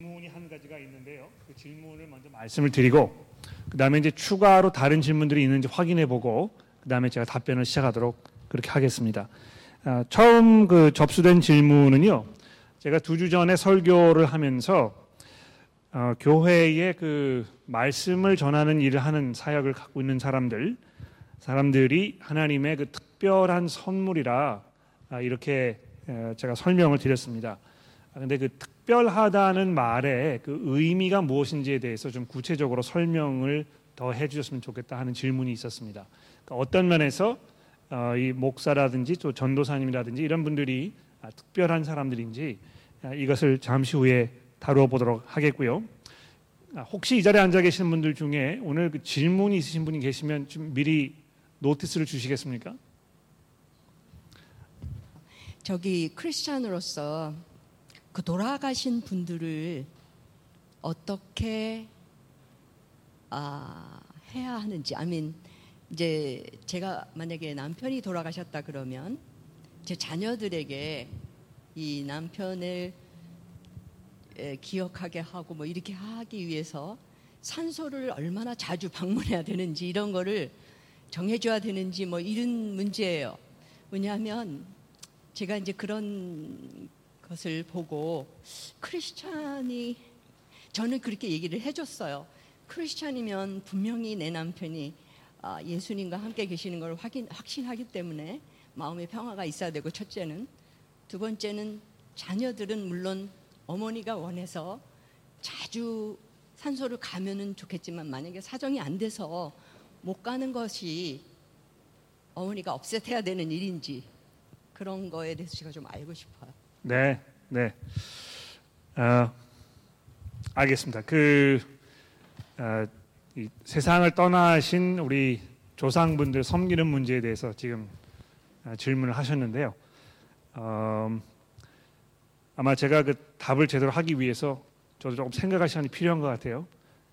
질문이 한 가지가 있는데요. 그 질문을 먼저 말씀을 드리고 그다음에 이제 추가로 다른 질문들이 있는지 확인해 보고 그다음에 제가 답변을 시작하도록 그렇게 하겠습니다. 아, 처음 그 접수된 질문은요. 제가 두 주 전에 설교를 하면서 어, 교회에 그 말씀을 전하는 일을 하는 사역을 갖고 있는 사람들 사람들이 하나님의 그 특별한 선물이라 아, 이렇게 에, 제가 설명을 드렸습니다. 아, 근데 그 특별하다는 말의 그 의미가 무엇인지에 대해서 좀 구체적으로 설명을 더 해주셨으면 좋겠다 하는 질문이 있었습니다. 그러니까 어떤 면에서 어, 이 목사라든지 또 전도사님이라든지 이런 분들이 아, 특별한 사람들인지 아, 이것을 잠시 후에 다루어 보도록 하겠고요. 아, 혹시 이 자리에 앉아 계시는 분들 중에 오늘 그 질문이 있으신 분이 계시면 좀 미리 노티스를 주시겠습니까? 저기 크리스찬으로서 그 돌아가신 분들을 어떻게 아, 해야 하는지 아민 이제 제가 만약에 남편이 돌아가셨다 그러면 제 자녀들에게 이 남편을 에, 기억하게 하고 뭐 이렇게 하기 위해서 산소를 얼마나 자주 방문해야 되는지 이런 거를 정해줘야 되는지 뭐 이런 문제예요. 왜냐하면 제가 이제 그런 것을 보고 크리스찬이 저는 그렇게 얘기를 해줬어요. 크리스찬이면 분명히 내 남편이 아, 예수님과 함께 계시는 걸 확인 확신하기 때문에 마음의 평화가 있어야 되고 첫째는 두 번째는 자녀들은 물론 어머니가 원해서 자주 산소를 가면은 좋겠지만 만약에 사정이 안 돼서 못 가는 것이 어머니가 업셋해야 되는 일인지 그런 거에 대해서 제가 좀 알고 싶어요. 네, 네. 어, 알겠습니다. 그 어, 이 세상을 떠나신 우리 조상분들 섬기는 문제에 대해서 지금 어, 질문을 하셨는데요. 어, 아마 제가 그 답을 제대로 하기 위해서 저도 조금 생각할 시간이 필요한 것 같아요.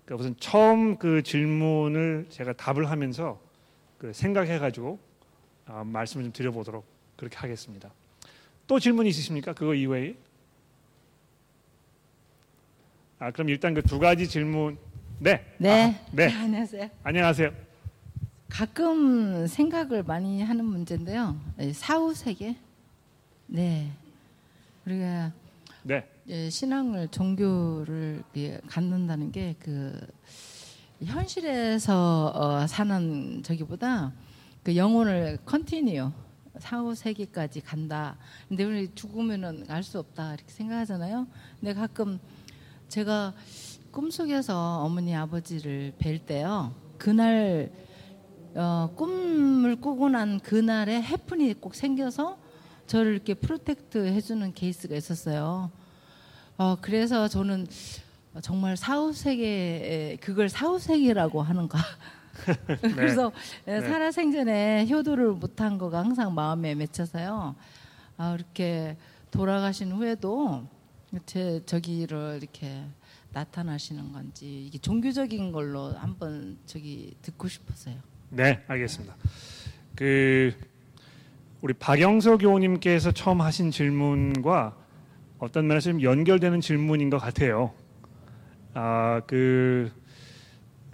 그러니까 우선 처음 그 질문을 제가 답을 하면서 그 생각해가지고 어, 말씀을 좀 드려보도록 그렇게 하겠습니다. 또 질문 있으십니까? 그거 이외에? 아 그럼 일단 그 두 가지 질문. 네. 네. 아, 네. 안녕하세요. 안녕하세요. 가끔 생각을 많이 하는 문제인데요. 예, 사후 세계. 네. 우리가 네. 예, 신앙을 종교를 예, 갖는다는 게 그 현실에서 어, 사는 저기보다 그 영혼을 continue 사후 세계까지 간다. 근데 우리 죽으면은 알 수 없다 이렇게 생각하잖아요. 근데 가끔 제가 꿈속에서 어머니 아버지를 뵐 때요. 그날 어, 꿈을 꾸고 난 그날에 happen이 꼭 생겨서 저를 이렇게 protect 해주는 케이스가 있었어요. 어, 그래서 저는 정말 사후 세계 그걸 사후 세계라고 하는가. 그래서 네. 살아 생전에 효도를 못한 거가 항상 마음에 맺혀서요. 아, 이렇게 돌아가신 후에도 제 저기를 이렇게 나타나시는 건지 이게 종교적인 걸로 한번 저기 듣고 싶어서요. 네, 알겠습니다. 그 우리 박영서 교우님께서 처음 하신 질문과 어떤 면에서 좀 연결되는 질문인 것 같아요. 아, 그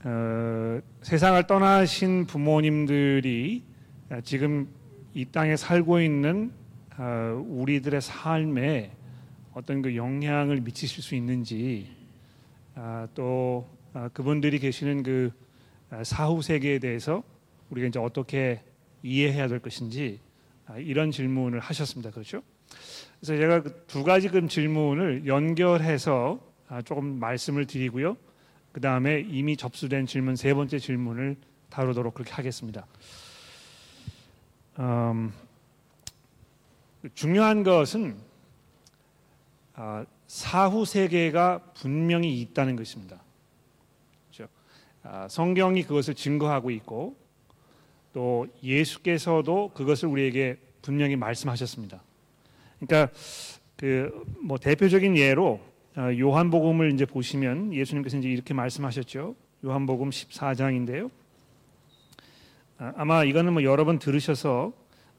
어, 세상을 떠나신 부모님들이 지금 이 땅에 살고 있는 어, 우리들의 삶에 어떤 그 영향을 미치실 수 있는지 아, 또 아, 그분들이 계시는 그 아, 사후 세계에 대해서 우리가 이제 어떻게 이해해야 될 것인지 아, 이런 질문을 하셨습니다. 그렇죠? 그래서 제가 그 두 가지 그 질문을 연결해서 아, 조금 말씀을 드리고요. 그 다음에 이미 접수된 질문 세 번째 질문을 다루도록 그렇게 하겠습니다. 음, 중요한 것은 아, 사후 세계가 분명히 있다는 것입니다. 그렇죠? 아, 성경이 그것을 증거하고 있고 또 예수께서도 그것을 우리에게 분명히 말씀하셨습니다. 그러니까 그 뭐 대표적인 예로 어, 요한복음을 이제 보시면 예수님께서 이제 이렇게 말씀하셨죠. 요한복음 14장인데요. 아, 아마 이거는 뭐 여러 번 들으셔서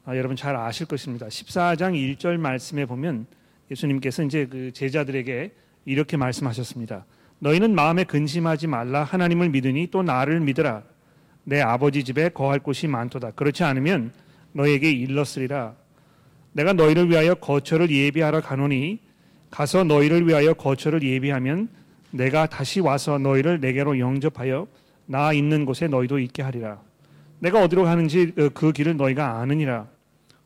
아, 여러분 잘 아실 것입니다. 14장 1절 말씀에 보면 예수님께서 이제 그 제자들에게 이렇게 말씀하셨습니다. 너희는 마음에 근심하지 말라 하나님을 믿으니 또 나를 믿으라 내 아버지 집에 거할 곳이 많도다. 그렇지 않으면 너에게 일렀으리라. 내가 너희를 위하여 거처를 예비하러 가노니 가서 너희를 위하여 거처를 예비하면 내가 다시 와서 너희를 내게로 영접하여 나 있는 곳에 너희도 있게 하리라. 내가 어디로 가는지 어, 그 길을 너희가 아느니라.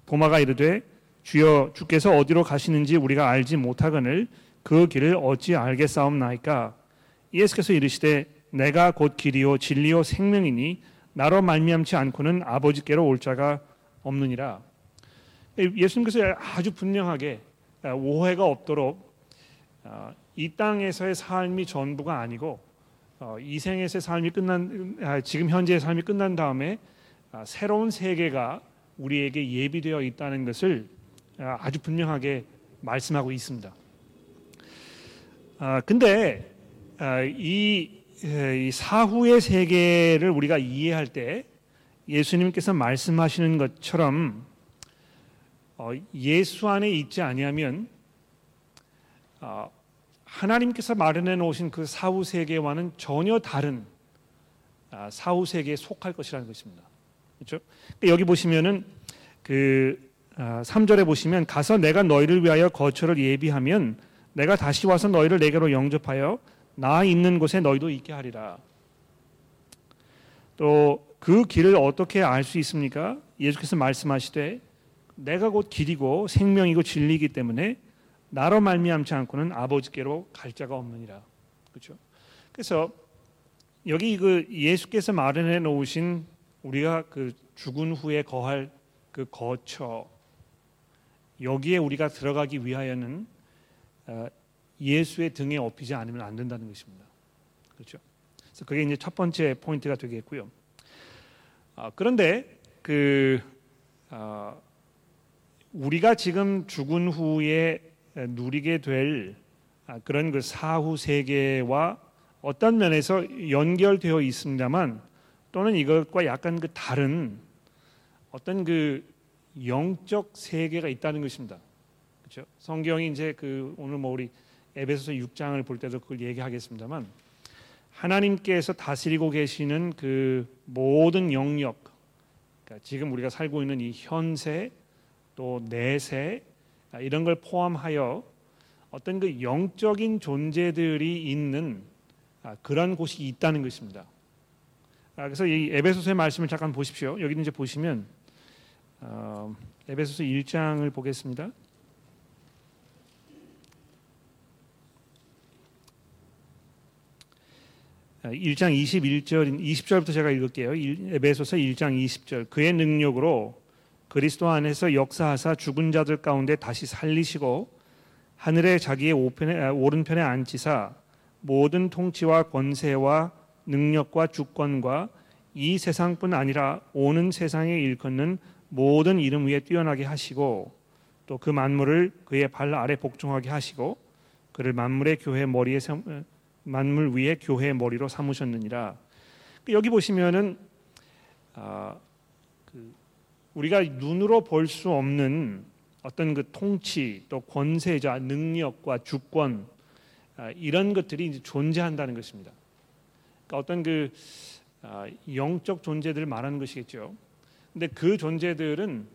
보마가 이르되 주여 주께서 어디로 가시는지 우리가 알지 못하거늘 그 길을 어찌 알겠사옵나이까. 예수께서 이르시되 내가 곧 길이요 진리요 생명이니 나로 말미암지 않고는 아버지께로 올 자가 없느니라. 예수님께서 아주 분명하게 아, 오해가 없도록 아, 이 땅에서의 삶이 전부가 아니고 어, 이 생에서의 삶이 끝난 아, 지금 현재의 삶이 끝난 다음에 새로운 세계가 우리에게 예비되어 있다는 것을 아주 분명하게 말씀하고 있습니다. 근데 이 사후의 세계를 우리가 이해할 때 예수님께서 말씀하시는 것처럼 어, 예수 안에 있지 아니하면 어, 하나님께서 마련해 놓으신 그 사후 세계와는 전혀 다른 아, 사후 세계에 속할 것이라는 것입니다. 그렇죠? 그러니까 여기 보시면은 그 3절에 아, 보시면 가서 내가 너희를 위하여 거처를 예비하면 내가 다시 와서 너희를 내게로 영접하여 나 있는 곳에 너희도 있게 하리라. 또 그 길을 어떻게 알 수 있습니까? 예수께서 말씀하시되 내가 곧 길이고 생명이고 진리이기 때문에 나로 말미암지 않고는 아버지께로 갈 자가 없느니라. 그렇죠? 그래서 여기 그 예수께서 마련해 놓으신 우리가 그 죽은 후에 거할 그 거처 여기에 우리가 들어가기 위하여는 어, 예수의 등에 업히지 않으면 안 된다는 것입니다. 그렇죠? 그래서 그게 이제 첫 번째 포인트가 되겠고요. 아, 그런데 그 아, 우리가 지금 죽은 후에 누리게 될 아, 그런 그 사후 세계와 어떤 면에서 연결되어 있습니다만 또는 이것과 약간 그 다른 어떤 그 영적 세계가 있다는 것입니다. 그렇죠? 성경이 이제 그 오늘 뭐 우리 에베소서 6장을 볼 때도 그걸 얘기하겠습니다만 하나님께서 다스리고 계시는 그 모든 영역 그러니까 지금 우리가 살고 있는 이 현세 또 내세 이런 걸 포함하여 어떤 그 영적인 존재들이 있는 아, 그런 곳이 있다는 것입니다. 아, 그래서 이 에베소서의 말씀을 잠깐 보십시오. 여기 이제 보시면 어, 에베소서 1장을 보겠습니다. 1장 21절 20절부터 제가 읽을게요. 에베소서 1장 20절 그의 능력으로 그리스도 안에서 역사하사 죽은 자들 가운데 다시 살리시고 하늘에 자기의 오편에, 아, 오른편에 앉히사 모든 통치와 권세와 능력과 주권과 이 세상뿐 아니라 오는 세상에 일컫는 모든 이름 위에 뛰어나게 하시고 또 그 만물을 그의 발 아래 복종하게 하시고 그를 만물의 교회 머리에 만물 위에 교회 머리로 삼으셨느니라. 그 여기 보시면은 아, 그 우리가 눈으로 볼 수 없는 어떤 그 통치 또 권세자 능력과 주권 아, 이런 것들이 존재한다는 것입니다. 그러니까 어떤 그 아, 영적 존재들을 말하는 것이겠죠. 근데 그 존재들은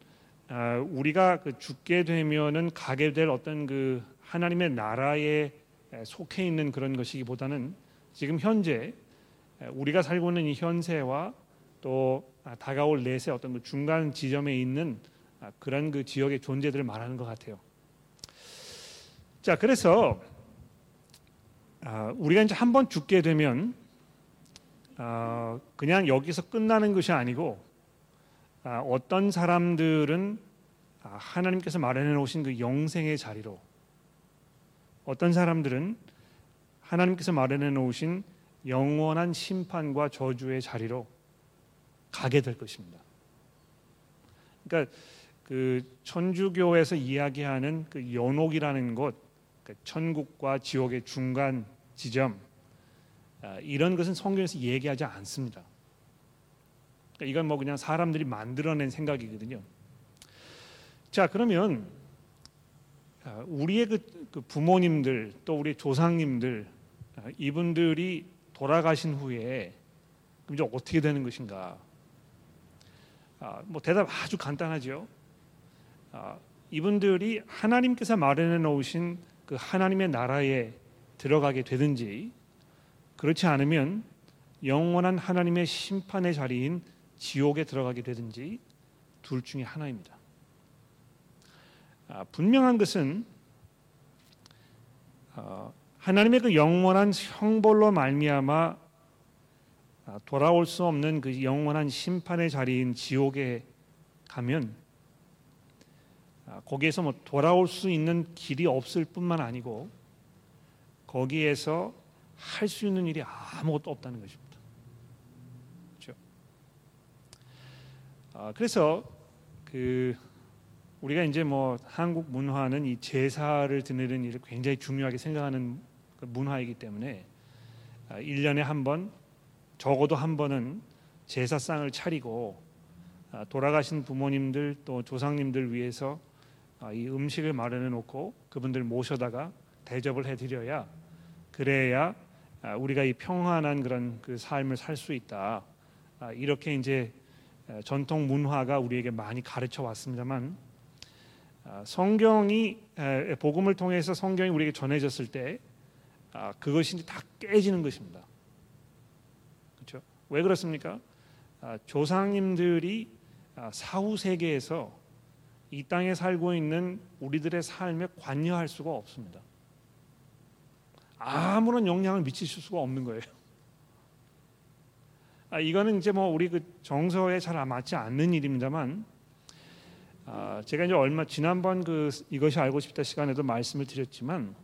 아, 우리가 그 죽게 되면은 가게 될 어떤 그 하나님의 나라에 속해 있는 그런 것이기보다는 지금 현재 우리가 살고 있는 이 현세와 또 다가올 내세 어떤 그 중간 지점에 있는 그런 그 지역의 존재들을 말하는 것 같아요. 자, 그래서 우리가 이제 한번 죽게 되면 그냥 여기서 끝나는 것이 아니고 어떤 사람들은 하나님께서 마련해 놓으신 그 영생의 자리로 어떤 사람들은 하나님께서 마련해 놓으신 영원한 심판과 저주의 자리로 가게 될 것입니다. 그러니까 그 천주교에서 이야기하는 그 연옥이라는 곳, 그러니까 천국과 지옥의 중간 지점 아, 이런 것은 성경에서 얘기하지 않습니다. 그러니까 이건 뭐 그냥 사람들이 만들어낸 생각이거든요. 자 그러면 아, 우리의 그, 그 부모님들 또 우리 조상님들 아, 이분들이 돌아가신 후에 이제 어떻게 되는 것인가? 아, 뭐 대답 아주 간단하죠. 아, 이분들이 하나님께서 마련해 놓으신 그 하나님의 나라에 들어가게 되든지 그렇지 않으면 영원한 하나님의 심판의 자리인 지옥에 들어가게 되든지 둘 중에 하나입니다. 아, 분명한 것은 어, 하나님의 그 영원한 형벌로 말미암아 아, 돌아올 수 없는 그 영원한 심판의 자리인 지옥에 가면 아, 거기에서 뭐 돌아올 수 있는 길이 없을 뿐만 아니고 거기에서 할 수 있는 일이 아무것도 없다는 것입니다. 그렇죠? 아, 그래서 그 우리가 이제 뭐 한국 문화는 이 제사를 드리는 일을 굉장히 중요하게 생각하는 그 문화이기 때문에 1년에 한 번 적어도 한 번은 제사상을 차리고 돌아가신 부모님들 또 조상님들 위해서 이 음식을 마련해 놓고 그분들 모셔다가 대접을 해 드려야 그래야 우리가 이 평안한 그런 그 삶을 살 수 있다. 이렇게 이제 전통 문화가 우리에게 많이 가르쳐 왔습니다만 성경이 복음을 통해서 성경이 우리에게 전해졌을 때 아, 그것이 다 깨지는 것입니다. 왜 그렇습니까? 아, 조상님들이 아, 사후 세계에서 이 땅에 살고 있는 우리들의 삶에 관여할 수가 없습니다. 아무런 영향을 미치실 수가 없는 거예요. 아, 이거는 이제 뭐 우리 그 정서에 잘 맞지 않는 일입니다만, 아, 제가 이제 얼마 지난번 그 이것이 알고 싶다 시간에도 말씀을 드렸지만,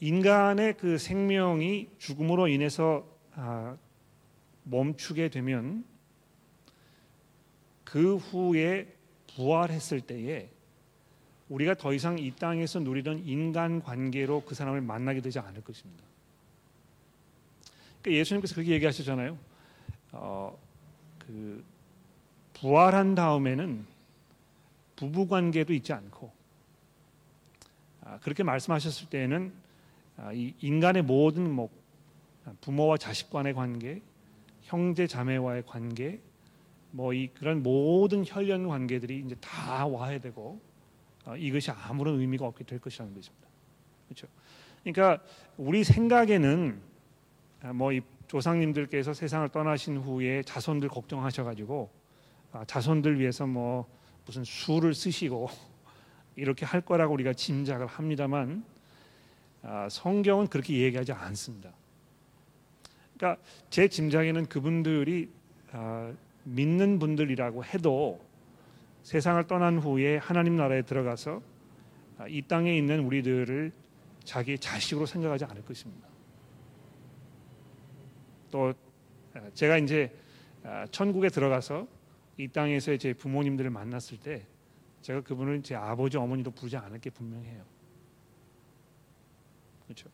인간의 그 생명이 죽음으로 인해서 아, 멈추게 되면 그 후에 부활했을 때에 우리가 더 이상 이 땅에서 누리던 인간 관계로 그 사람을 만나게 되지 않을 것입니다. 그러니까 예수님께서 그렇게 얘기하셨잖아요. 어, 그 부활한 다음에는 부부 관계도 있지 않고 아, 그렇게 말씀하셨을 때에는 인간의 모든 뭐 부모와 자식 간의 관계, 형제 자매와의 관계, 뭐 이 그런 모든 혈연 관계들이 이제 다 와해되고 어, 이것이 아무런 의미가 없게 될 것이라는 것입니다. 그렇죠? 그러니까 우리 생각에는 아, 뭐이 조상님들께서 세상을 떠나신 후에 자손들 걱정하셔가지고 아, 자손들 위해서 뭐 무슨 수를 쓰시고 이렇게 할 거라고 우리가 짐작을 합니다만 아, 성경은 그렇게 얘기하지 않습니다. 그러니까 제 짐작에는 그분들이 아, 믿는 분들이라고 해도 세상을 떠난 후에 하나님 나라에 들어가서 아, 이 땅에 있는 우리들을 자기 자식으로 생각하지 않을 것입니다. 또 제가 이제 천국에 들어가서 이 땅에서 제 부모님들을 만났을 때 제가 그분을 제 아버지 어머니도 부르지 않을 게 분명해요. 그렇죠.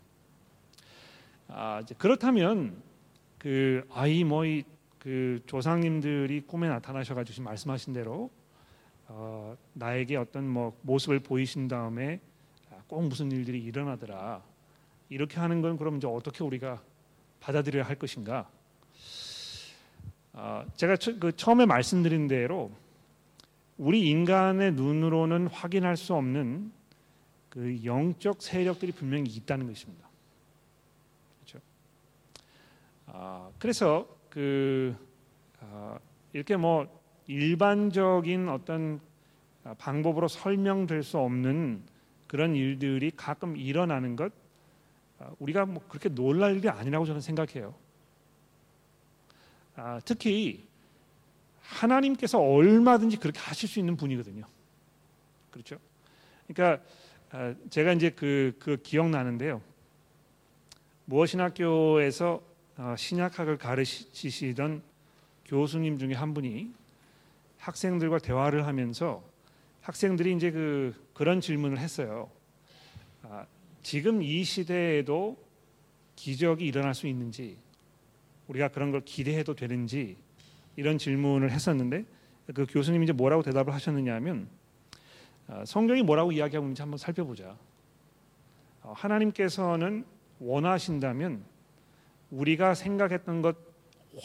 아, 그렇다면 그 아이 뭐이 그 조상님들이 꿈에 나타나셔가지고 말씀하신 대로 어, 나에게 어떤 뭐 모습을 보이신 다음에 아, 꼭 무슨 일들이 일어나더라 이렇게 하는 건 그럼 이제 어떻게 우리가 받아들여야 할 것인가? 어, 제가 처, 그 처음에 말씀드린 대로 우리 인간의 눈으로는 확인할 수 없는 그 영적 세력들이 분명히 있다는 것입니다. 그렇죠? 아, 그래서 그 아, 이렇게 뭐 일반적인 어떤 방법으로 설명될 수 없는 그런 일들이 가끔 일어나는 것 아, 우리가 뭐 그렇게 놀랄 일이 아니라고 저는 생각해요. 아, 특히 하나님께서 얼마든지 그렇게 하실 수 있는 분이거든요. 그렇죠? 그러니까 아, 제가 이제 그, 그 기억나는데요. 무엇신학교에서 어, 신약학을 가르치시던 교수님 중에 한 분이 학생들과 대화를 하면서 학생들이 이제 그 그런 질문을 했어요. 아, 지금 이 시대에도 기적이 일어날 수 있는지 우리가 그런 걸 기대해도 되는지 이런 질문을 했었는데 그 교수님이 이제 뭐라고 대답을 하셨느냐면 어, 성경이 뭐라고 이야기하고 있는지 한번 살펴보자. 어, 하나님께서는 원하신다면 우리가 생각했던 것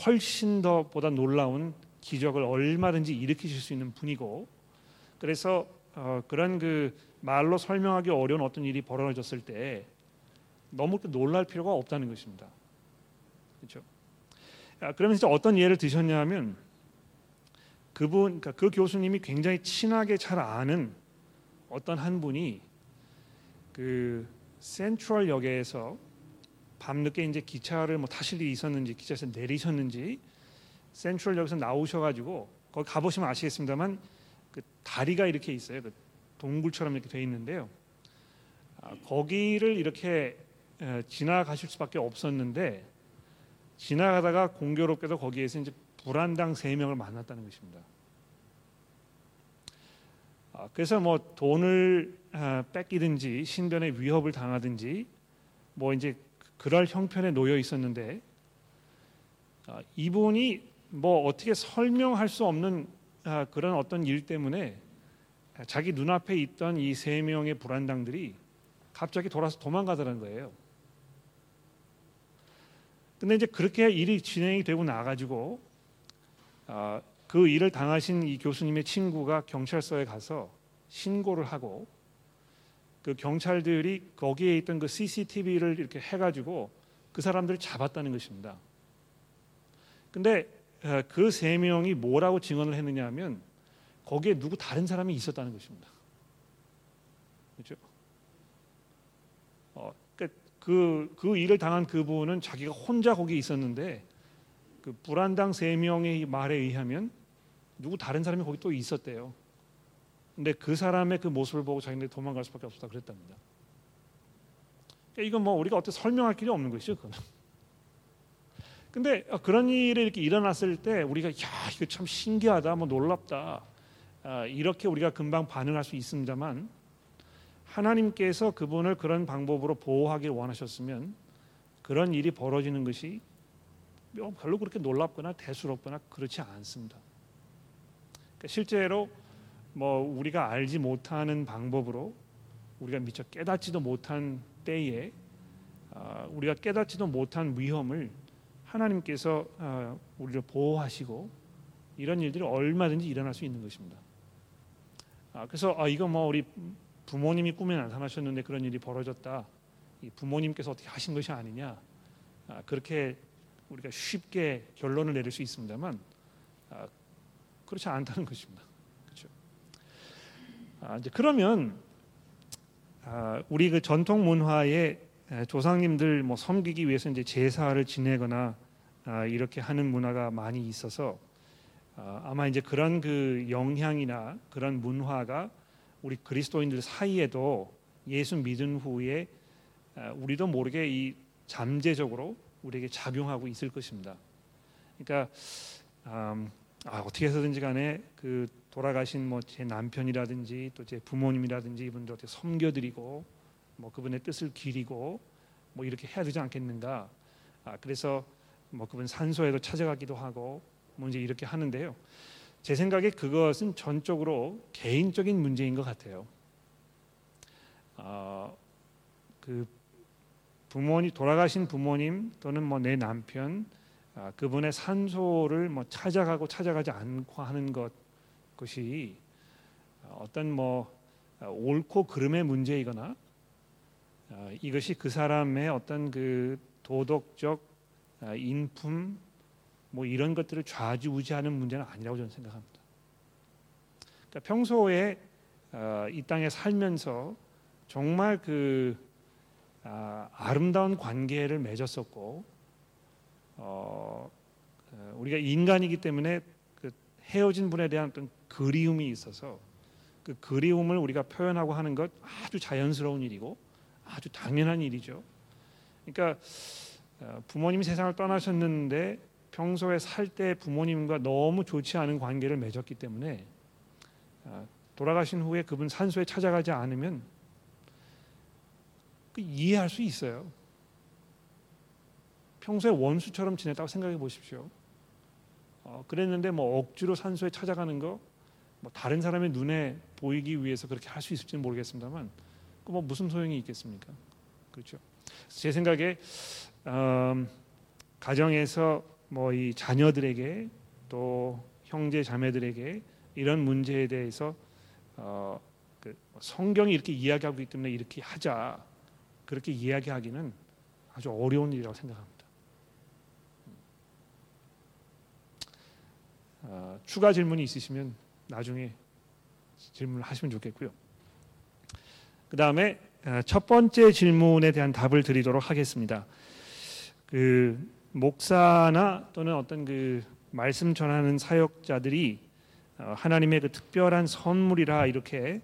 훨씬 더 보다 놀라운 기적을 얼마든지 일으키실 수 있는 분이고 그래서 어, 그런 그 말로 설명하기 어려운 어떤 일이 벌어졌을 때 너무 놀랄 필요가 없다는 것입니다. 그렇죠? 아, 그러면 진짜 어떤 예를 드셨냐면 그분 그러니까 그 교수님이 굉장히 친하게 잘 아는 어떤 한 분이 그 센트럴 역에서 밤늦게 이제 기차를 뭐 타실 일이 있었는지 기차에서 내리셨는지 센트럴 역에서 나오셔가지고 거기 가보시면 아시겠습니다만 그 다리가 이렇게 있어요. 그 동굴처럼 이렇게 돼 있는데요. 아, 거기를 이렇게 에, 지나가실 수밖에 없었는데 지나가다가 공교롭게도 거기에서 이제 불안당 세 명을 만났다는 것입니다. 아, 그래서 뭐 돈을 아, 뺏기든지 신변의 위협을 당하든지 뭐 이제 그럴 형편에 놓여 있었는데 아, 이분이 뭐 어떻게 설명할 수 없는 아, 그런 어떤 일 때문에 자기 눈앞에 있던 이 세 명의 불안당들이 갑자기 돌아서 도망가더라는 거예요. 근데 이제 그렇게 일이 진행이 되고 나가지고 아, 그 일을 당하신 이 교수님의 친구가 경찰서에 가서 신고를 하고 그 경찰들이 거기에 있던 그 CCTV를 이렇게 해가지고 그 사람들을 잡았다는 것입니다. 근데 그 세 명이 뭐라고 증언을 했느냐면 거기에 누구 다른 사람이 있었다는 것입니다. 그렇죠? 어, 그, 그 일을 당한 그분은 자기가 혼자 거기 있었는데 그 불안당 세 명의 말에 의하면 누구 다른 사람이 거기 또 있었대요. 근데 그 사람의 그 모습을 보고 자기네 도망갈 수밖에 없었다 그랬답니다. 그러니까 이건 뭐 우리가 어떻게 설명할 길이 없는 것이죠. 그건. 근데 그런 일이 이렇게 일어났을 때 우리가 야 이거 참 신기하다, 뭐 놀랍다 아, 이렇게 우리가 금방 반응할 수 있습니다만 하나님께서 그분을 그런 방법으로 보호하길 원하셨으면 그런 일이 벌어지는 것이 별로 그렇게 놀랍거나 대수롭거나 그렇지 않습니다. 그러니까 실제로 뭐 우리가 알지 못하는 방법으로 우리가 미처 깨닫지도 못한 때에 아, 우리가 깨닫지도 못한 위험을 하나님께서 아, 우리를 보호하시고 이런 일들이 얼마든지 일어날 수 있는 것입니다. 아, 그래서 이거 뭐 우리 부모님이 꿈에 나타나셨는데 그런 일이 벌어졌다. 부모님께서 어떻게 하신 것이 아니냐. 그렇게 우리가 쉽게 결론을 내릴 수 있습니다만 그렇지 않다는 것입니다. 아, 이제 그러면 아, 우리 그 전통 문화의 조상님들 뭐 섬기기 위해서 이제 제사를 지내거나 아, 이렇게 하는 문화가 많이 있어서 아, 아마 이제 그런 그 영향이나 그런 문화가 우리 그리스도인들 사이에도 예수 믿은 후에 아, 우리도 모르게 이 잠재적으로 우리에게 작용하고 있을 것입니다. 그러니까 음, 아, 어떻게 해서든지 간에 그 돌아가신 뭐 제 남편이라든지 또 제 부모님이라든지 이분들 어떻게 섬겨드리고 뭐 그분의 뜻을 기리고 뭐 이렇게 해야 되지 않겠는가? 아, 그래서 뭐 그분 산소에도 찾아가기도 하고 뭐 이제 이렇게 하는데요. 제 생각에 그것은 전적으로 개인적인 문제인 것 같아요. 아, 그 부모님 돌아가신 부모님 또는 뭐 내 남편 아, 그분의 산소를 뭐 찾아가고 찾아가지 않고 하는 것 것이 어떤 뭐 옳고 그름의 문제이거나 아, 이것이 그 사람의 어떤 그 도덕적 아, 인품 뭐 이런 것들을 좌지우지하는 문제는 아니라고 저는 생각합니다. 그러니까 평소에 이 땅에 살면서 정말 그 아 름다운 관계를 맺었었고 어, 어, 우리가 인간이기 때문에 그 헤어진 분에 대한 어떤 그리움이 있어서 그 그리움을 우리가 표현하고 하는 것 아주 자연스러운 일이고 아주 당연한 일이죠. 그러니까 어, 부모님이 세상을 떠나셨는데 평소에 살 때 부모님과 너무 좋지 않은 관계를 맺었기 때문에 어, 돌아가신 후에 그분 산소에 찾아가지 않으면 그 이해할 수 있어요. 평소에 원수처럼 지냈다고 생각해 보십시오. 어, 그랬는데 뭐 억지로 산소에 찾아가는 거, 뭐 다른 사람의 눈에 보이기 위해서 그렇게 할 수 있을지는 모르겠습니다만, 그뭐 무슨 소용이 있겠습니까? 그렇죠. 제 생각에 음, 가정에서 뭐 이 자녀들에게 또 형제 자매들에게 이런 문제에 대해서 어, 그 성경이 이렇게 이야기하고 있기 때문에 이렇게 하자 그렇게 이야기하기는 아주 어려운 일이라고 생각합니다. 어, 추가 질문이 있으시면 나중에 질문을 하시면 좋겠고요. 그 다음에 어, 첫 번째 질문에 대한 답을 드리도록 하겠습니다. 그 목사나 또는 어떤 그 말씀 전하는 사역자들이 어, 하나님의 그 특별한 선물이라 이렇게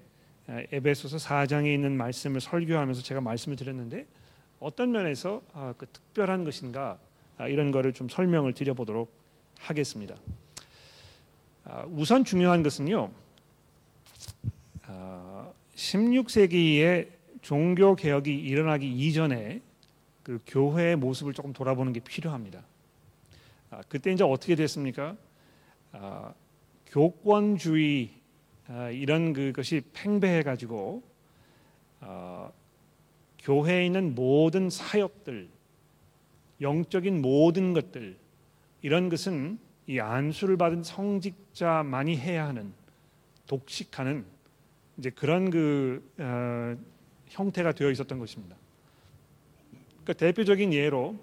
어, 에베소서 4장에 있는 말씀을 설교하면서 제가 말씀을 드렸는데 어떤 면에서 아, 그 특별한 것인가 아, 이런 거를 좀 설명을 드려보도록 하겠습니다. 아, 우선 중요한 것은요. 16세기에 종교 개혁이 일어나기 이전에 그 교회의 모습을 조금 돌아보는 게 필요합니다. 그때 이제 어떻게 됐습니까? 교권주의 이런 그것이 팽배해 가지고 어, 교회에 있는 모든 사역들, 영적인 모든 것들 이런 것은 이 안수를 받은 성직자만이 해야 하는 독식하는 이제 그런 그 어, 형태가 되어 있었던 것입니다. 그 대표적인 예로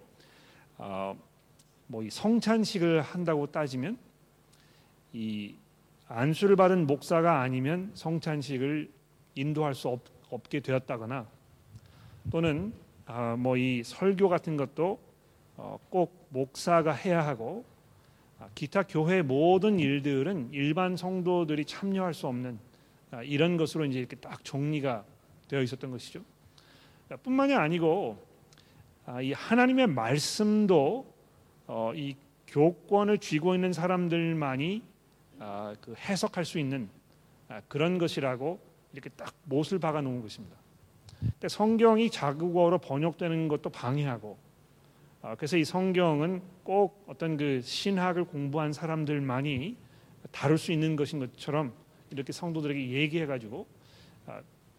어, 뭐이 성찬식을 한다고 따지면 이 안수를 받은 목사가 아니면 성찬식을 인도할 수 없, 게 되었다거나 또는 아, 뭐이 설교 같은 것도 어, 꼭 목사가 해야 하고 아, 기타 교회 모든 일들은 일반 성도들이 참여할 수 없는 아, 이런 것으로 이제 이렇게 딱 정리가 되어 있었던 것이죠. 뿐만이 아니고 아, 이 하나님의 말씀도 어, 이 교권을 쥐고 있는 사람들만이 아, 그 해석할 수 있는 아, 그런 것이라고 이렇게 딱 못을 박아 놓은 것입니다. 성경이 자국어로 번역되는 것도 방해하고 아, 그래서 이 성경은 꼭 어떤 그 신학을 공부한 사람들만이 다룰 수 있는 것인 것처럼 이렇게 성도들에게 얘기해 가지고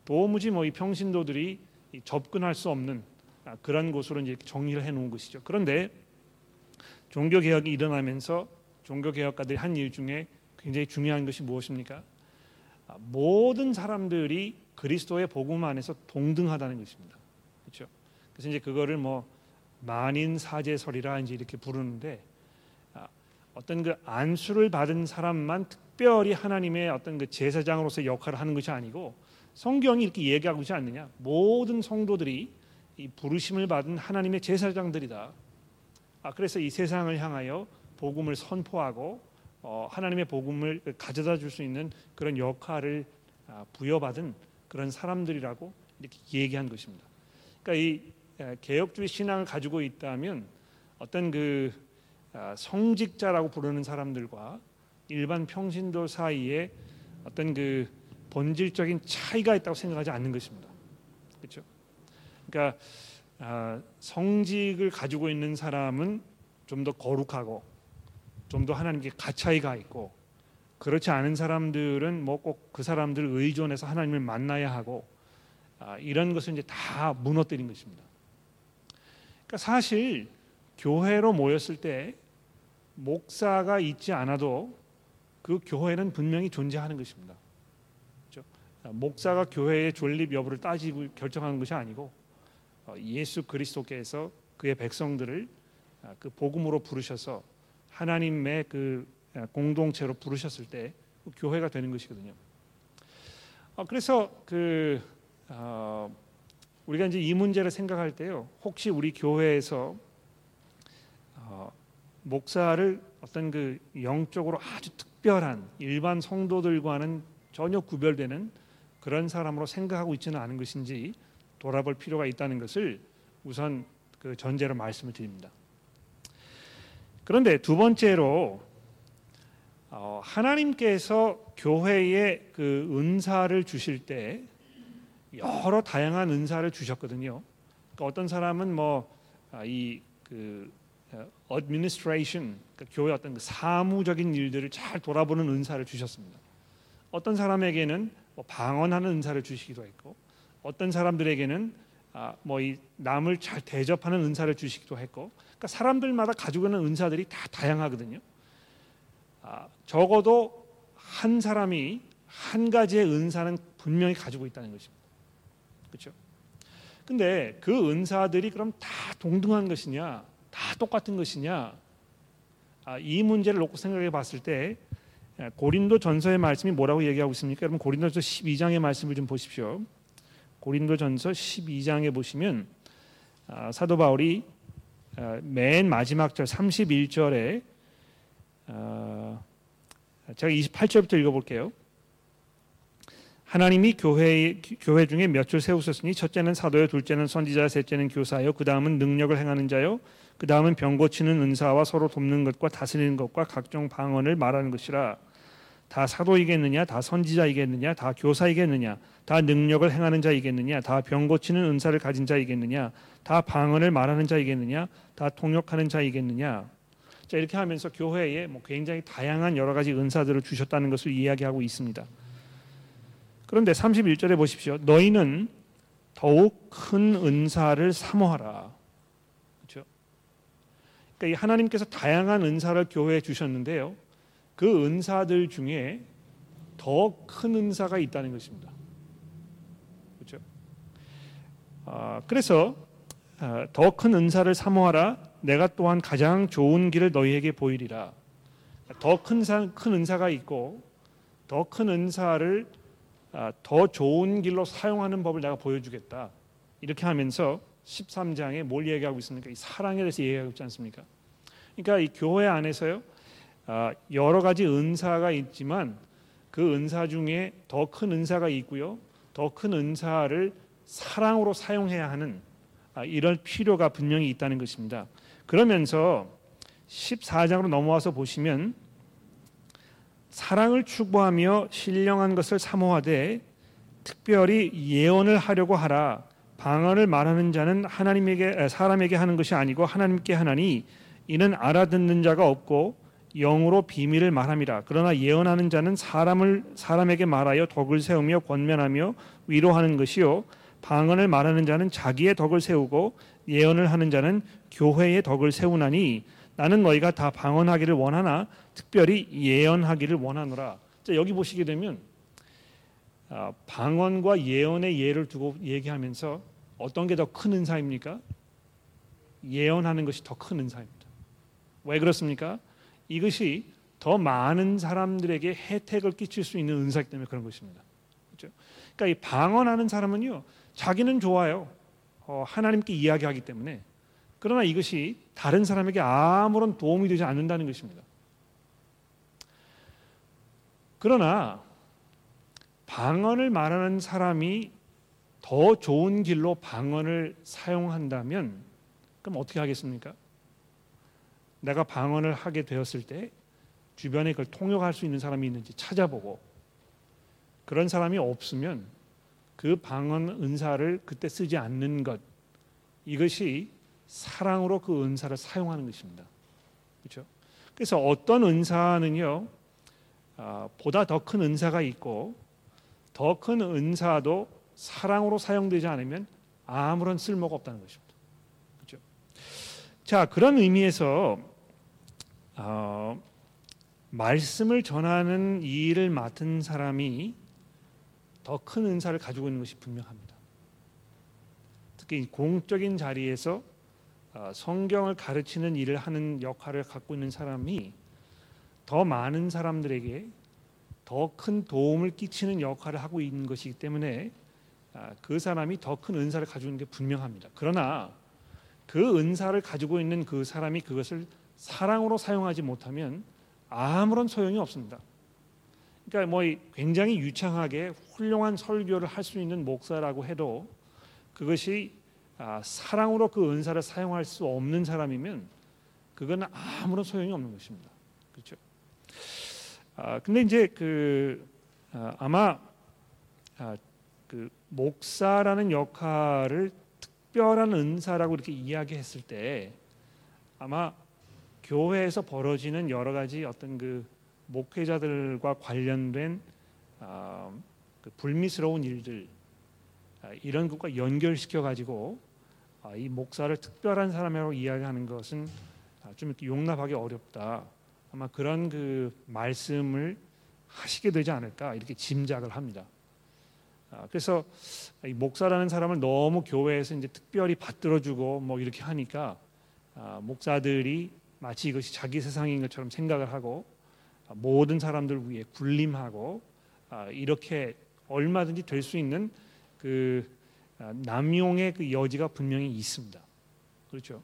도무지 뭐 이 평신도들이 접근할 수 없는 그런 곳으로 이제 정리를 해 놓은 것이죠. 그런데 종교 개혁이 일어나면서 종교 개혁가들이 한 일 중에 굉장히 중요한 것이 무엇입니까? 아, 모든 사람들이 그리스도의 복음 안에서 동등하다는 것입니다. 그렇죠? 그래서 이제 그거를 뭐 만인 사제설이라 이제 이렇게 부르는데 아, 어떤 그 안수를 받은 사람만 특별히 하나님의 어떤 그 제사장으로서 역할을 하는 것이 아니고 성경이 이렇게 얘기하고 있지 않느냐? 모든 성도들이 이 부르심을 받은 하나님의 제사장들이다. 아, 그래서 이 세상을 향하여 복음을 선포하고 어, 하나님의 복음을 가져다 줄 수 있는 그런 역할을 아, 부여받은 그런 사람들이라고 이렇게 얘기한 것입니다. 그러니까 이 개혁주의 신앙을 가지고 있다면 어떤 그 아, 성직자라고 부르는 사람들과 일반 평신도 사이에 어떤 그 본질적인 차이가 있다고 생각하지 않는 것입니다. 그렇죠? 그러니까 아, 성직을 가지고 있는 사람은 좀 더 거룩하고 좀 더 하나님께 가차이가 있고 그렇지 않은 사람들은 뭐 꼭 그 사람들 의존해서 하나님을 만나야 하고 아, 이런 것을 이제 다 무너뜨린 것입니다. 그러니까 사실 교회로 모였을 때 목사가 있지 않아도 그 교회는 분명히 존재하는 것입니다. 그렇죠? 목사가 교회의 존립 여부를 따지고 결정하는 것이 아니고 어, 예수 그리스도께서 그의 백성들을 아, 그 복음으로 부르셔서 하나님의 그 공동체로 부르셨을 때 그 교회가 되는 것이거든요. 어, 그래서 그 어, 우리가 이제 이 문제를 생각할 때요, 혹시 우리 교회에서 어, 목사를 어떤 그 영적으로 아주 특별한 일반 성도들과는 전혀 구별되는 그런 사람으로 생각하고 있지는 않은 것인지 돌아볼 필요가 있다는 것을 우선 그 전제로 말씀을 드립니다. 그런데 두 번째로 어, 하나님께서 교회에 그 은사를 주실 때 여러 다양한 은사를 주셨거든요. 그러니까 어떤 사람은 뭐 이그 어, administration, 그러니까 교회 어떤 그 사무적인 일들을 잘 돌아보는 은사를 주셨습니다. 어떤 사람에게는 뭐 방언하는 은사를 주시기도 했고, 어떤 사람들에게는 아, 뭐이 남을 잘 대접하는 은사를 주시기도 했고, 그러니까 사람들마다 가지고 있는 은사들이 다 다양하거든요. 아, 적어도 한 사람이 한 가지의 은사는 분명히 가지고 있다는 것입니다. 그렇죠? 근데 그 은사들이 그럼 다 동등한 것이냐, 다 똑같은 것이냐? 아, 이 문제를 놓고 생각해 봤을 때 고린도 전서의 말씀이 뭐라고 얘기하고 있습니까? 여러분 고린도전서 12장의 말씀을 좀 보십시오. 고린도전서 12장에 보시면 아, 사도 바울이 아, 맨 마지막 절 31절에 아, 제가 28절부터 읽어볼게요. 하나님이 교회 교회 중에 몇줄 세우셨으니 첫째는 사도요, 둘째는 선지자, 셋째는 교사요, 그 다음은 능력을 행하는 자요, 그 다음은 병 고치는 은사와 서로 돕는 것과 다스리는 것과 각종 방언을 말하는 것이라. 다 사도이겠느냐, 다 선지자이겠느냐, 다 교사이겠느냐, 다 능력을 행하는 자이겠느냐, 다 병 고치는 은사를 가진 자이겠느냐, 다 방언을 말하는 자이겠느냐, 다 통역하는 자이겠느냐. 자 이렇게 하면서 교회에 뭐 굉장히 다양한 여러 가지 은사들을 주셨다는 것을 이야기하고 있습니다. 그런데 31절에 보십시오. 너희는 더욱 큰 은사를 사모하라. 그렇죠? 그러니까 이 하나님께서 다양한 은사를 교회에 주셨는데요. 그 은사들 중에 더 큰 은사가 있다는 것입니다. 그렇죠? 아, 그래서 아, 더큰 은사를 사모하라. 내가 또한 가장 좋은 길을 너희에게 보이리라. 더큰 큰 은사가 있고 더 큰 은사를 아, 더 좋은 길로 사용하는 법을 내가 보여주겠다. 이렇게 하면서 13장에 뭘 얘기하고 있습니까? 이 사랑에 대해서 얘기하고 있지 않습니까? 그러니까 이 교회 안에서요 아, 여러 가지 은사가 있지만 그 은사 중에 더 큰 은사가 있고요, 더 큰 은사를 사랑으로 사용해야 하는 아, 이럴 필요가 분명히 있다는 것입니다. 그러면서 14장으로 넘어와서 보시면 사랑을 추구하며 신령한 것을 사모하되 특별히 예언을 하려고 하라. 방언을 말하는 자는 하나님에게 사람에게 하는 것이 아니고 하나님께 하나니 이는 알아듣는 자가 없고 영으로 비밀을 말함이라. 그러나 예언하는 자는 사람을 사람에게 말하여 덕을 세우며 권면하며 위로하는 것이요 방언을 말하는 자는 자기의 덕을 세우고 예언을 하는 자는 교회의 덕을 세우나니 나는 너희가 다 방언하기를 원하나 특별히 예언하기를 원하노라. 자, 여기 보시게 되면 아, 방언과 예언의 예를 두고 얘기하면서 어떤 게 더 큰 은사입니까? 예언하는 것이 더 큰 은사입니다. 왜 그렇습니까? 이것이 더 많은 사람들에게 혜택을 끼칠 수 있는 은사이기 때문에 그런 것입니다. 그렇죠? 그러니까 이 방언하는 사람은요, 자기는 좋아요. 어, 하나님께 이야기하기 때문에 그러나 이것이 다른 사람에게 아무런 도움이 되지 않는다는 것입니다. 그러나 방언을 말하는 사람이 더 좋은 길로 방언을 사용한다면 그럼 어떻게 하겠습니까? 내가 방언을 하게 되었을 때 주변에 그걸 통역할 수 있는 사람이 있는지 찾아보고 그런 사람이 없으면 그 방언 은사를 그때 쓰지 않는 것 이것이 사랑으로 그 은사를 사용하는 것입니다. 그렇죠? 그래서 어떤 은사는요 아, 보다 더 큰 은사가 있고 더 큰 은사도 사랑으로 사용되지 않으면 아무런 쓸모가 없다는 것입니다. 그렇죠? 자 그런 의미에서 어, 말씀을 전하는 일을 맡은 사람이 더 큰 은사를 가지고 있는 것이 분명합니다. 특히 공적인 자리에서 어, 성경을 가르치는 일을 하는 역할을 갖고 있는 사람이 더 많은 사람들에게 더 큰 도움을 끼치는 역할을 하고 있는 것이기 때문에 아, 그 사람이 더 큰 은사를 가지고 있는 게 분명합니다. 그러나 그 은사를 가지고 있는 그 사람이 그것을 사랑으로 사용하지 못하면 아무런 소용이 없습니다. 그러니까 뭐 굉장히 유창하게 훌륭한 설교를 할 수 있는 목사라고 해도 그것이 아, 사랑으로 그 은사를 사용할 수 없는 사람이면 그건 아무런 소용이 없는 것입니다. 아, 근데 이제 그 아, 아마 아, 그 목사라는 역할을 특별한 은사라고 이렇게 이야기했을 때 아마 교회에서 벌어지는 여러 가지 어떤 그 목회자들과 관련된 아, 그 불미스러운 일들 아, 이런 것과 연결시켜 가지고 아, 이 목사를 특별한 사람이라고 이야기하는 것은 아, 좀 이렇게 용납하기 어렵다. 아마 그런 그 말씀을 하시게 되지 않을까 이렇게 짐작을 합니다. 아, 그래서 이 목사라는 사람을 너무 교회에서 이제 특별히 받들어주고 뭐 이렇게 하니까 아, 목사들이 마치 이것이 자기 세상인 것처럼 생각을 하고 아, 모든 사람들 위해 군림하고 아, 이렇게 얼마든지 될 수 있는 그 아, 남용의 그 여지가 분명히 있습니다. 그렇죠.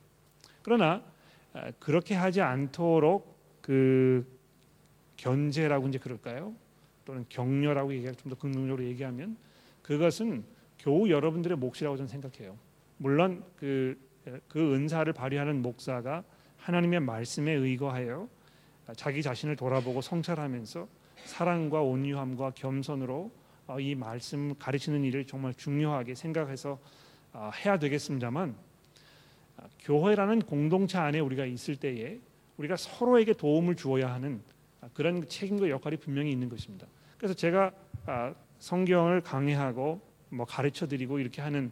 그러나 아, 그렇게 하지 않도록 그 견제라고 이제 그럴까요? 또는 격려라고 얘기할 좀 더 긍정적으로 얘기하면 그것은 교우 여러분들의 몫이라고 저는 생각해요. 물론 그, 그 은사를 발휘하는 목사가 하나님의 말씀에 의거하여 자기 자신을 돌아보고 성찰하면서 사랑과 온유함과 겸손으로 어, 이 말씀 가르치는 일을 정말 중요하게 생각해서 아, 해야 되겠습니다만 아, 교회라는 공동체 안에 우리가 있을 때에 우리가 서로에게 도움을 주어야 하는 아, 그런 책임과 역할이 분명히 있는 것입니다. 그래서 제가 성경을 강의하고 뭐 가르쳐 드리고 이렇게 하는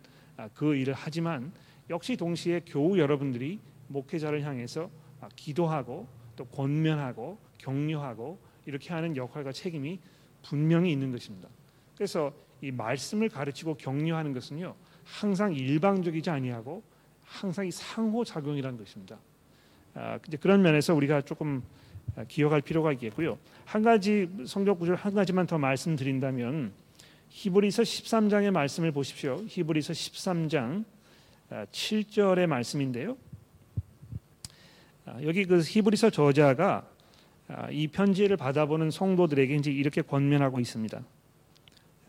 그 일을 하지만 역시 동시에 교우 여러분들이 목회자를 향해서 기도하고 또 권면하고 격려하고 이렇게 하는 역할과 책임이 분명히 있는 것입니다. 그래서 이 말씀을 가르치고 격려하는 것은요 항상 일방적이지 아니하고 항상 이 상호 작용이라는 것입니다. 아, 그런 면에서 우리가 조금 기억할 필요가 있겠고요. 한 가지 성경 구절 한 가지만 더 말씀드린다면 히브리서 13장의 말씀을 보십시오. 히브리서 13장 7절의 말씀인데요. 아, 여기 그 히브리서 저자가 아, 이 편지를 받아보는 성도들에게 이제 이렇게 권면하고 있습니다.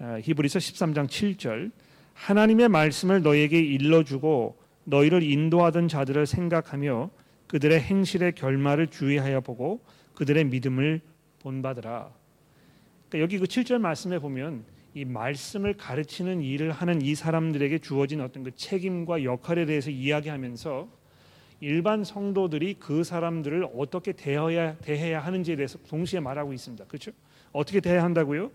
아, 히브리서 13장 7절 하나님의 말씀을 너에게 일러주고 너희를 인도하던 자들을 생각하며 그들의 행실의 결말을 주의하여 보고 그들의 믿음을 본받으라. 그러니까 여기 그 7절 말씀에 보면 이 말씀을 가르치는 일을 하는 이 사람들에게 주어진 어떤 그 책임과 역할에 대해서 이야기하면서 일반 성도들이 그 사람들을 어떻게 대해야 대해야 하는지에 대해서 동시에 말하고 있습니다. 그렇죠? 어떻게 대해야 한다고요?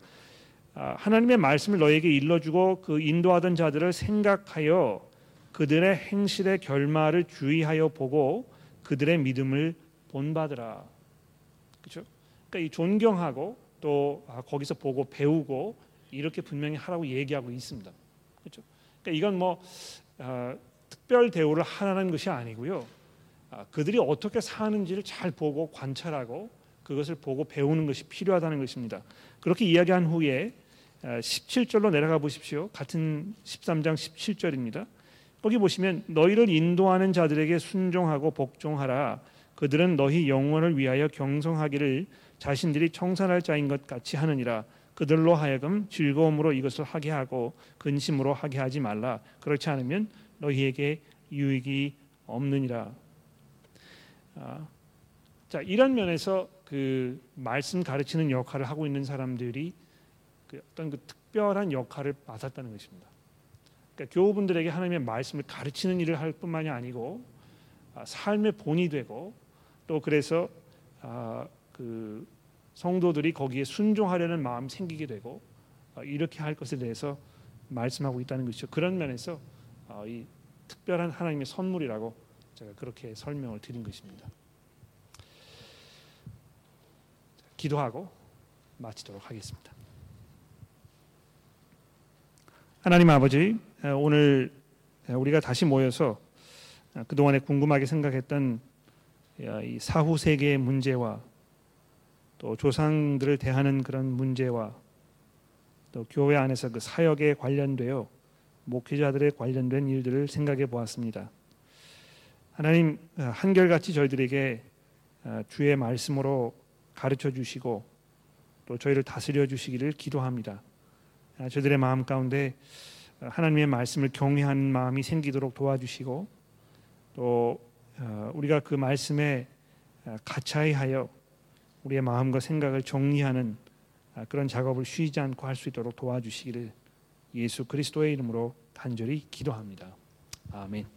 아, 하나님의 말씀을 너에게 일러주고 그 인도하던 자들을 생각하여 그들의 행실의 결말을 주의하여 보고 그들의 믿음을 본받으라. 그렇죠? 그러니까 이 존경하고 또 아, 거기서 보고 배우고 이렇게 분명히 하라고 얘기하고 있습니다. 그렇죠? 그러니까 이건 뭐 어, 특별 대우를 하라는 것이 아니고요. 아, 그들이 어떻게 사는지를 잘 보고 관찰하고 그것을 보고 배우는 것이 필요하다는 것입니다. 그렇게 이야기한 후에 17절로 내려가 보십시오. 같은 13장 17절입니다. 거기 보시면 너희를 인도하는 자들에게 순종하고 복종하라. 그들은 너희 영혼을 위하여 경성하기를 자신들이 청산할 자인 것 같이 하느니라. 그들로 하여금 즐거움으로 이것을 하게 하고 근심으로 하게 하지 말라. 그렇지 않으면 너희에게 유익이 없느니라. 아, 자 이런 면에서 그 말씀 가르치는 역할을 하고 있는 사람들이 그 어떤 그 특별한 역할을 맡았다는 것입니다. 그러니까 교우분들에게 하나님의 말씀을 가르치는 일을 할 뿐만이 아니고 아, 삶의 본이 되고 또 그래서 아, 그 성도들이 거기에 순종하려는 마음이 생기게 되고 아, 이렇게 할 것에 대해서 말씀하고 있다는 것이죠. 그런 면에서 이 특별한 하나님의 선물이라고 제가 그렇게 설명을 드린 것입니다. 기도하고 마치도록 하겠습니다. 하나님 아버지 오늘 우리가 다시 모여서 그동안에 궁금하게 생각했던 이 사후 세계의 문제와 또 조상들을 대하는 그런 문제와 또 교회 안에서 그 사역에 관련되어 목회자들에 관련된 일들을 생각해 보았습니다. 하나님 한결같이 저희들에게 주의 말씀으로 가르쳐 주시고 또 저희를 다스려 주시기를 기도합니다. 아, 저들의 마음 가운데 하나님의 말씀을 경외하는 마음이 생기도록 도와주시고 또 어, 우리가 그 말씀에 아, 가차이하여 우리의 마음과 생각을 정리하는 아, 그런 작업을 쉬지 않고 할 수 있도록 도와주시기를 예수 그리스도의 이름으로 간절히 기도합니다. 아멘.